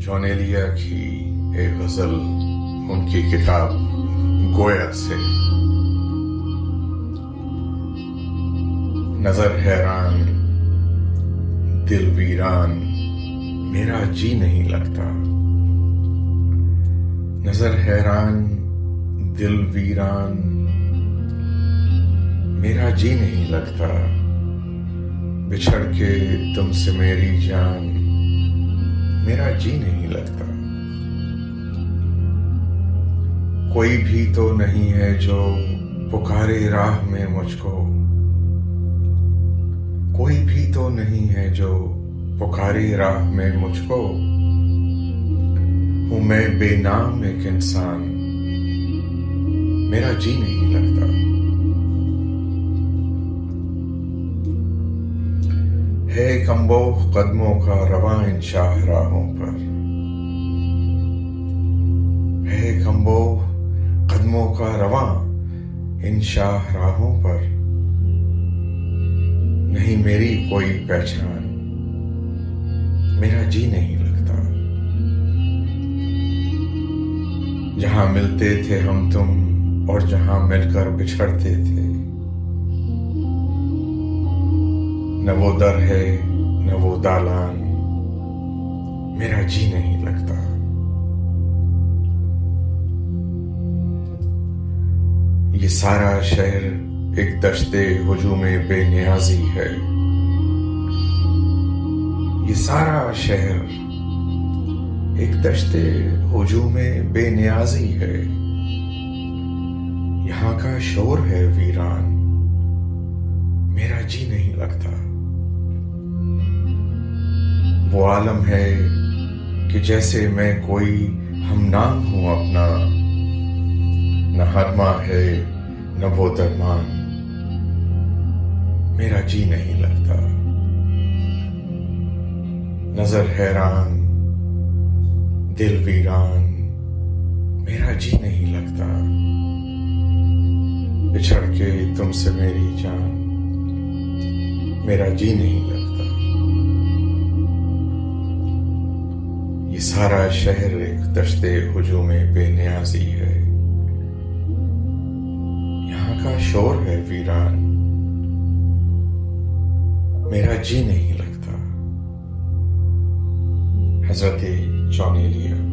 جونیلیا کی ایک غزل ان کی کتاب گویا سے نظر حیران، دل ویران، میرا جی نہیں لگتا۔ نظر حیران، دل ویران، میرا جی نہیں لگتا۔ بچھڑ کے تم سے میری جان میرا جی نہیں لگتا۔ کوئی بھی تو نہیں ہے جو پکارے راہ میں مجھ کو۔ کوئی بھی تو نہیں ہے جو پکارے راہ میں مجھ کو۔ ہوں میں بے نام ایک انسان۔ میرا جی نہیں لگتا۔ ہے کمبو قدموں کا رواں ان شاہ راہوں پر۔ ہے کمبو قدموں کا رواں ان شاہ راہوں پر۔ نہیں میری کوئی پہچان، میرا جی نہیں لگتا۔ جہاں ملتے تھے ہم تم اور جہاں مل کر بچھڑتے تھے نہ وہ در ہے، نہ وہ دالان۔ میرا جی نہیں لگتا۔ یہ سارا شہر ایک دشت ہجوم بے نیازی ہے۔ یہ سارا شہر ایک دشت ہجوم بے نیازی ہے۔ یہاں کا شور ہے ویران۔ میرا جی نہیں لگتا۔ وہ عالم ہے کہ جیسے میں کوئی ہم نام ہوں اپنا، نہ ہرما ہے، نہ وہ درمان۔ میرا جی نہیں لگتا۔ نظر حیران، دل ویران، میرا جی نہیں لگتا۔ بچھڑ کے تم سے میری جان، میرا جی نہیں لگتا۔ سارا شہر ایک دشتے ہجوم بے نیازی ہے۔ یہاں کا شور ہے ویران۔ میرا جی نہیں لگتا۔ حضرت چونیلیا